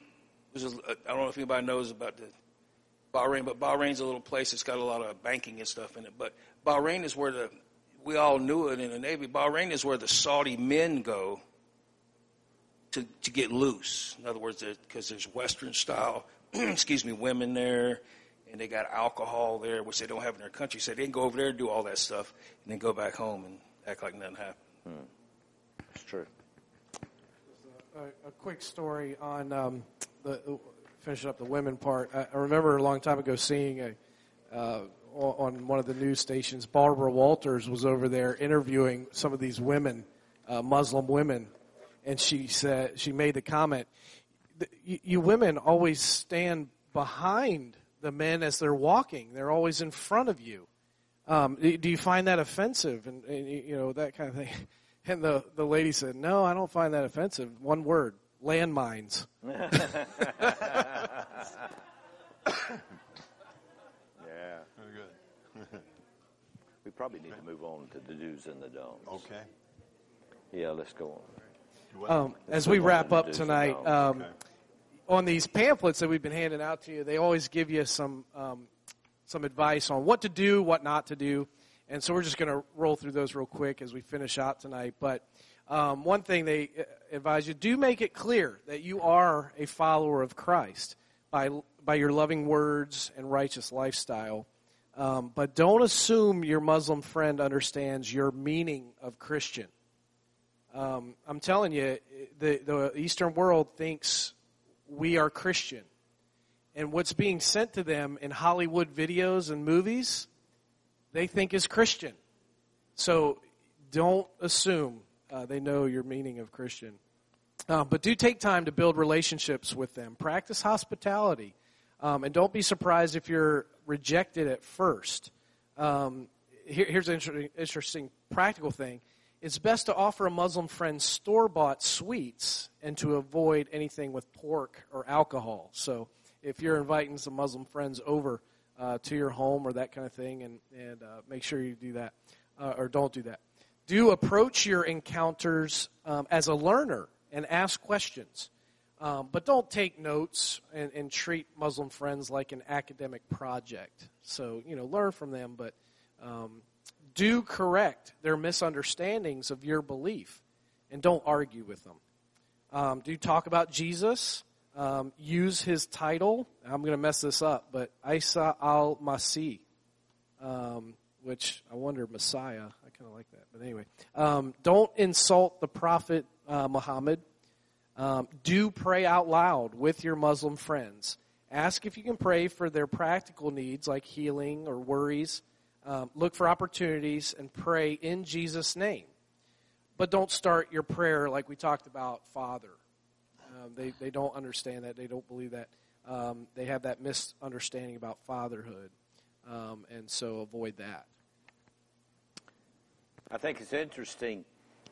was a, I don't know if anybody knows about the Bahrain, but Bahrain's a little place that's got a lot of banking and stuff in it. But Bahrain is where the we all knew it in the Navy. Bahrain is where the Saudi men go to to get loose. In other words, because there's Western style, (clears throat) excuse me, women there, and they got alcohol there, which they don't have in their country. So they can go over there and do all that stuff, and then go back home and act like nothing happened. Hmm. It's true. A, a, quick story on um, the finishing up the women part, I, I remember a long time ago seeing a uh, on one of the news stations, Barbara Walters was over there interviewing some of these women, uh, Muslim women, and she said she made the comment, "You, you women always stand behind the men as they're walking; they're always in front of you. Um, do you find that offensive? And, and you know that kind of thing." (laughs) And the the lady said, "No, I don't find that offensive. One word: landmines. (laughs) yeah. Very (laughs) good. we probably need to move on to the do's and the don'ts. Okay. Yeah, let's go on. Um, as we wrap up tonight, (laughs) um, okay. on these pamphlets that we've been handing out to you, they always give you some um, some advice on what to do, what not to do, and so we're just going to roll through those real quick as we finish out tonight. But um, one thing they uh, advise you do make it clear that you are a follower of Christ by, by your loving words and righteous lifestyle. Um, but don't assume your Muslim friend understands your meaning of Christian. Um, I'm telling you, the, the Eastern world thinks we are Christian. And what's being sent to them in Hollywood videos and movies, they think is Christian. So don't assume uh, they know your meaning of Christian. Uh, but do take time to build relationships with them. Practice hospitality. Um, and don't be surprised if you're rejected at first. Um, here, here's an interesting, interesting practical thing. It's best to offer a Muslim friend store bought sweets and to avoid anything with pork or alcohol. So if you're inviting some Muslim friends over uh, to your home or that kind of thing, and, and uh, make sure you do that uh, or don't do that do approach your encounters um, as a learner and ask questions. Um, but don't take notes and, and treat Muslim friends like an academic project. So, you know, learn from them, but um, do correct their misunderstandings of your belief and don't argue with them. Um, do talk about Jesus. Um, use his title. I'm going to mess this up, but Isa al Masih, um, which I wonder Messiah. I kind of like that, but anyway, um, don't insult the Prophet uh, Muhammad. Um, do pray out loud with your Muslim friends. Ask if you can pray for their practical needs like healing or worries. Um, look for opportunities and pray in Jesus' name. But don't start your prayer like we talked about, Father. Um, they, they don't understand that. They don't believe that. Um, they have that misunderstanding about fatherhood. Um, and so avoid that. I think it's interesting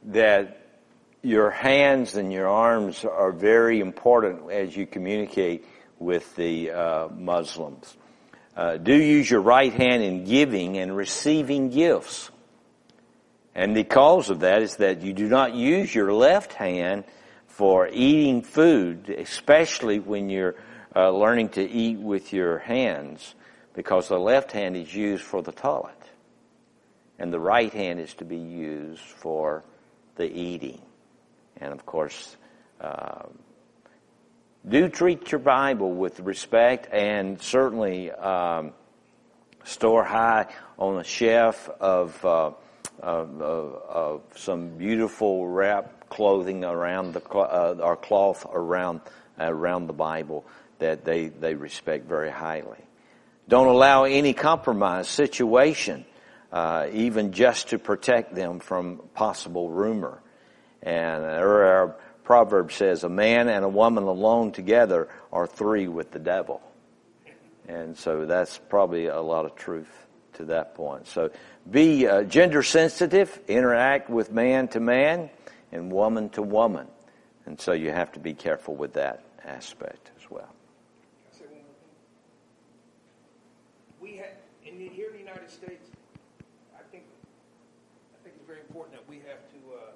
that your hands and your arms are very important as you communicate with the uh, Muslims. Uh, do use your right hand in giving and receiving gifts. And the cause of that is that you do not use your left hand for eating food, especially when you're uh, learning to eat with your hands, because the left hand is used for the toilet. And the right hand is to be used for the eating. And of course, uh, do treat your Bible with respect and certainly um, store high on a shelf of, uh, of, of, of, some beautiful wrap clothing around the uh, or cloth around around the Bible that they, they respect very highly. Don't allow any compromise situation, uh, even just to protect them from possible rumor. And our proverb says, a man and a woman alone together are three with the devil. And so that's probably a lot of truth to that point. So be uh, gender sensitive, interact with man to man and woman to woman. And so you have to be careful with that aspect as well. We have, here in the United States, I think, I think it's very important that we have to, uh,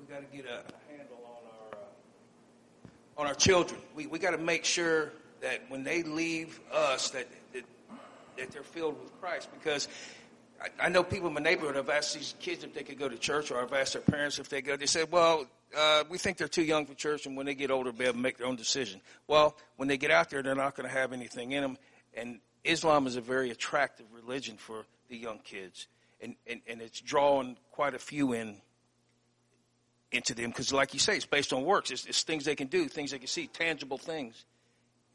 we got to get a handle on our, uh, on our children. We, we got to make sure that when they leave us, that, that, that they're filled with Christ because I, I know people in my neighborhood have asked these kids if they could go to church, or I've asked their parents if they go. They said, "Well, uh, we think they're too young for church, and when they get older, they'll make their own decision." Well, when they get out there, they're not going to have anything in them, and Islam is a very attractive religion for the young kids, and and, and it's drawing quite a few in into them because, like you say, it's based on works. It's, it's, things they can do, things they can see, tangible things,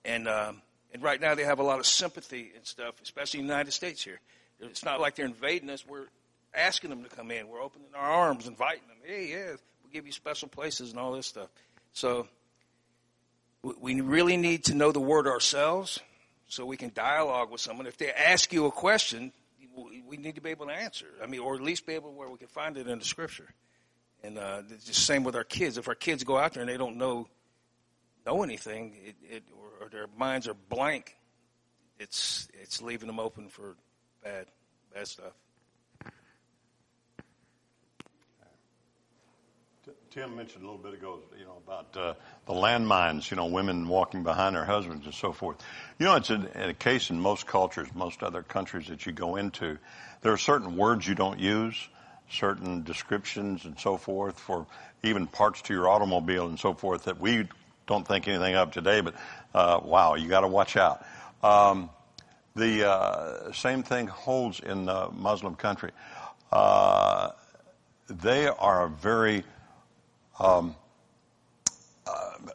and um, and right now they have a lot of sympathy and stuff, especially in the United States here. It's not like they're invading us. We're asking them to come in. We're opening our arms, inviting them. Hey, yeah, we'll give you special places and all this stuff. So we really need to know the word ourselves so we can dialogue with someone. If they ask you a question, we need to be able to answer. I mean, or at least be able where we can find it in the scripture. And uh, it's the same with our kids. If our kids go out there and they don't know know anything, it, it, or, or their minds are blank, it's it's leaving them open for bad, bad stuff. Tim mentioned a little bit ago, you know, about uh, the landmines, you know, women walking behind their husbands and so forth. You know, it's a, a case in most cultures, most other countries that you go into. There are certain words you don't use, certain descriptions and so forth for even parts to your automobile and so forth that we don't think anything of today, but uh, wow, you got to watch out. Um, the uh, same thing holds in the Muslim country. Uh, they are very um, uh,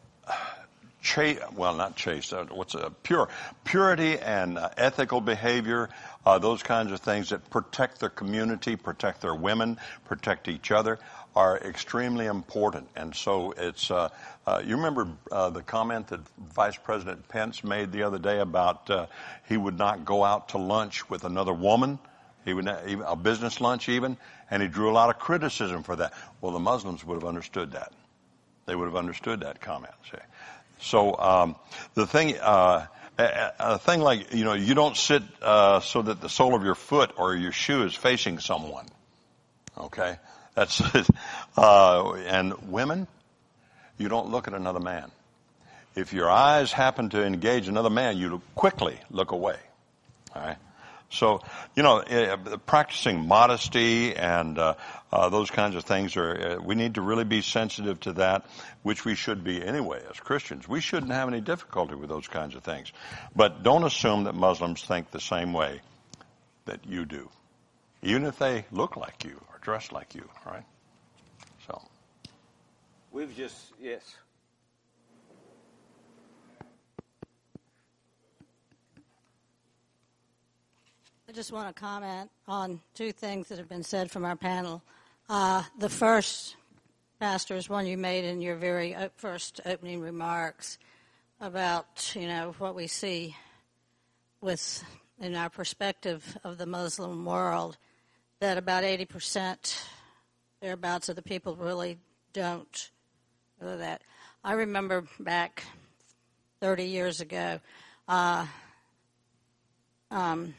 well, not chaste, uh, what's a pure, purity and uh, ethical behavior, uh, those kinds of things that protect their community, protect their women, protect each other are extremely important. And so it's, uh, uh, you remember uh, the comment that Vice President Pence made the other day about uh, he would not go out to lunch with another woman, he would not, even, a business lunch even, and he drew a lot of criticism for that. Well, the Muslims would have understood that. They would have understood that comment. See? So um, the thing, uh, a, a, thing like you know, you don't sit uh, so that the sole of your foot or your shoe is facing someone. Okay, that's (laughs) uh, and women, you don't look at another man. If your eyes happen to engage another man, you quickly look away. All right. So, you know, uh, practicing modesty and uh, uh, those kinds of things are, uh, we need to really be sensitive to that, which we should be anyway as Christians. We shouldn't have any difficulty with those kinds of things. But don't assume that Muslims think the same way that you do, even if they look like you or dress like you, right? So. We've just, yes. Just want to comment on two things that have been said from our panel. Uh, the first, Pastor, is one you made in your very first opening remarks about, you know, what we see with, in our perspective of the Muslim world, that about 80% thereabouts of the people really don't know that. I remember back 30 years ago, uh, um,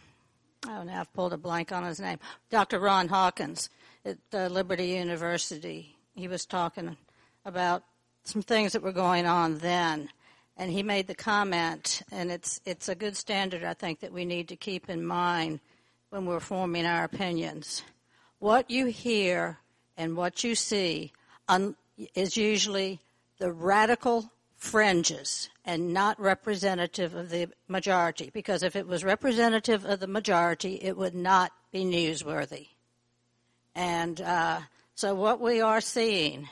oh, now I've pulled a blank on his name. Dr. Ron Hawkins at uh, Liberty University. He was talking about some things that were going on then, and he made the comment, and it's it's a good standard I think that we need to keep in mind when we're forming our opinions. What you hear and what you see un- is usually the radical fringes and not representative of the majority. Because if it was representative of the majority, it would not be newsworthy. And uh, so, what we are seeing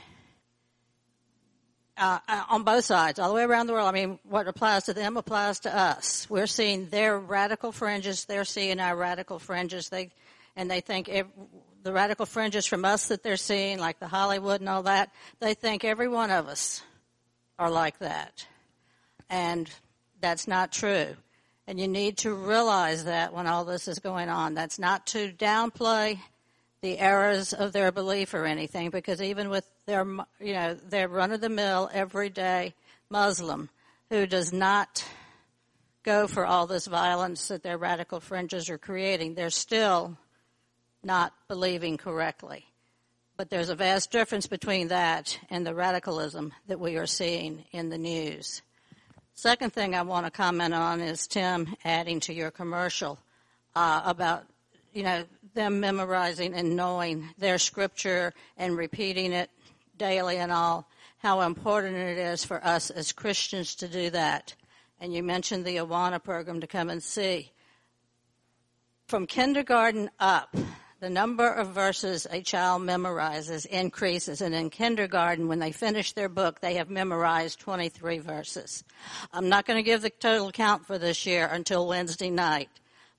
uh, uh, on both sides, all the way around the world, I mean, what applies to them applies to us. We're seeing their radical fringes, they're seeing our radical fringes. They, and they think every, the radical fringes from us that they're seeing, like the Hollywood and all that, they think every one of us are like that. And that's not true. And you need to realize that when all this is going on. That's not to downplay the errors of their belief or anything, because even with their, you know, their run of the mill, everyday Muslim who does not go for all this violence that their radical fringes are creating, they're still not believing correctly. But there's a vast difference between that and the radicalism that we are seeing in the news. Second thing I want to comment on is Tim adding to your commercial uh, about you know them memorizing and knowing their scripture and repeating it daily and all. How important it is for us as Christians to do that. And you mentioned the Awana program to come and see. From kindergarten up, the number of verses a child memorizes increases. And in kindergarten, when they finish their book, they have memorized 23 verses. I'm not going to give the total count for this year until Wednesday night,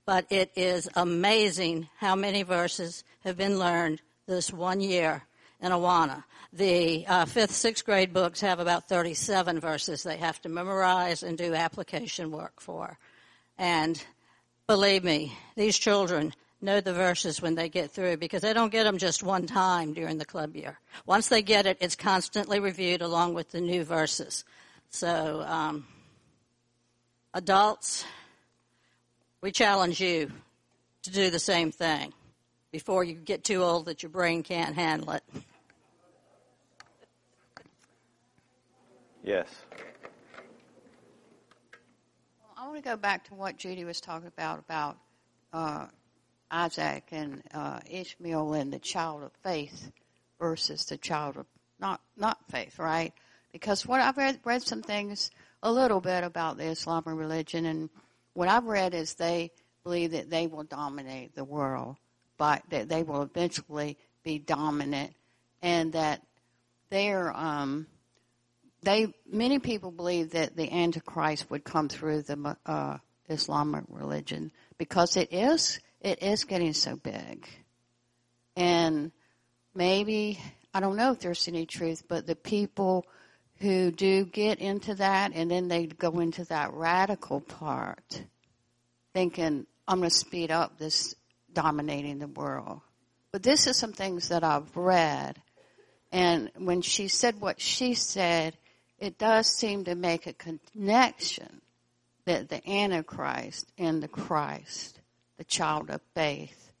but it is amazing how many verses have been learned this one year in Awana. The uh, fifth, sixth grade books have about 37 verses they have to memorize and do application work for. And believe me, these children know the verses when they get through because they don't get them just one time during the club year. Once they get it, it's constantly reviewed along with the new verses. So, um, adults, we challenge you to do the same thing before you get too old that your brain can't handle it. Yes. I want to go back to what Judy was talking about about uh, Isaac and uh, Ishmael and the child of faith versus the child of not not faith, right? Because what I've read read some things a little bit about the Islamic religion, and what I've read is they believe that they will dominate the world, but that they will eventually be dominant, and that they're um, they many people believe that the Antichrist would come through the uh, Islamic religion because it is it is getting so big. And maybe, I don't know if there's any truth, but the people who do get into that and then they go into that radical part, thinking, I'm going to speed up this dominating the world. But this is some things that I've read. And when she said what she said, it does seem to make a connection that the Antichrist and the Christ the child of faith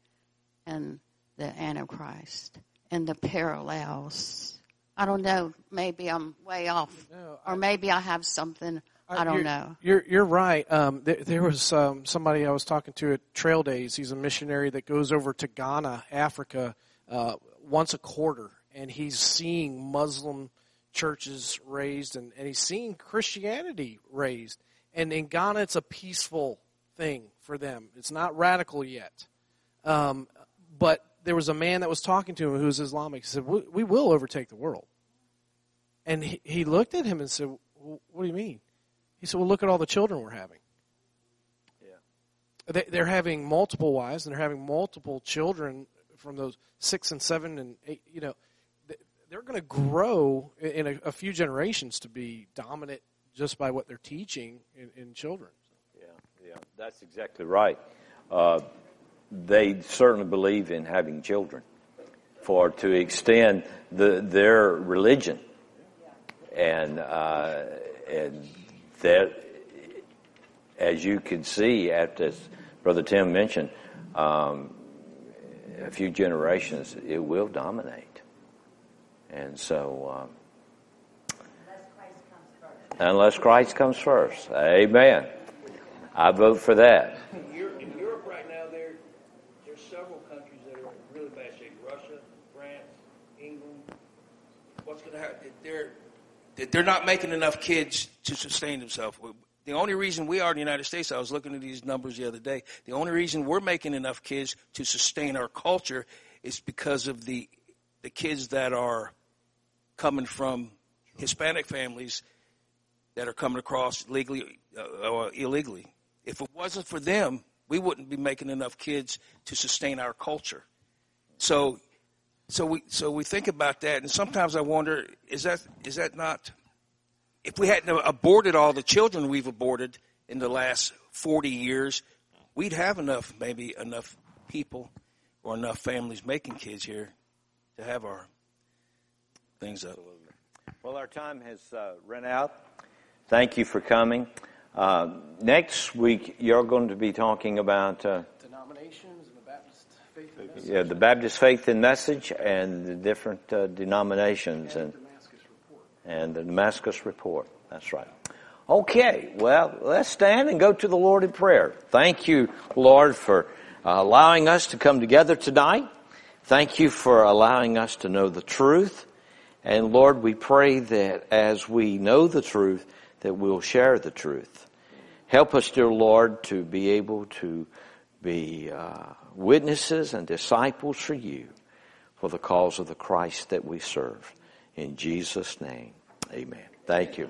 and the Antichrist and the parallels I don't know. Maybe I'm way off, No, or maybe I have something. I don't you're, know. You're you're right. Um, there, there was um, somebody I was talking to at Trail Days. He's a missionary that goes over to Ghana, Africa, uh, once a quarter, and he's seeing Muslim churches raised, and, and he's seeing Christianity raised. And in Ghana, it's a peaceful thing for them. It's not radical yet. Um, but there was a man that was talking to him who was Islamic. He said, "We, we will overtake the world." And he, he looked at him and said, "What do you mean?" He said, "Well, look at all the children we're having. Yeah. They, they're having multiple wives and they're having multiple children from those six and seven and eight. You know, they're going to grow in in a, a few generations to be dominant just by what they're teaching in, in children." Yeah, that's exactly right. Uh, they certainly believe in having children for to extend the, their religion, and uh, and that, as you can see, after as Brother Tim mentioned, um, a few generations it will dominate, and so. Um, Unless Christ comes first. Amen. I vote for that. In Europe, right now, there there's several countries that are in really bad shape. Russia, France, England. What's going to happen? They're they're not making enough kids to sustain themselves. The only reason we are in the United States, I was looking at these numbers the other day. The only reason we're making enough kids to sustain our culture is because of the the kids that are coming from Hispanic families that are coming across legally uh, or illegally. If it wasn't for them, we wouldn't be making enough kids to sustain our culture. So, so we so we think about that, and sometimes I wonder: is that is that not? If we hadn't aborted all the children we've aborted in the last forty years, we'd have enough, maybe enough people or enough families making kids here to have our things up. Well, our time has uh, run out. Thank you for coming. Uh, next week, you're going to be talking about uh, Denominations and the Baptist faith and message. yeah, the Baptist faith and message and the different uh, denominations and the Damascus report. and the Damascus report. That's right. Okay, well, let's stand and go to the Lord in prayer. Thank you, Lord, for uh, allowing us to come together tonight. Thank you for allowing us to know the truth. And Lord, we pray that as we know the truth, that we'll share the truth. Help us, dear Lord, to be able to be uh, witnesses and disciples for you for the cause of the Christ that we serve. In Jesus' name, amen. Thank you.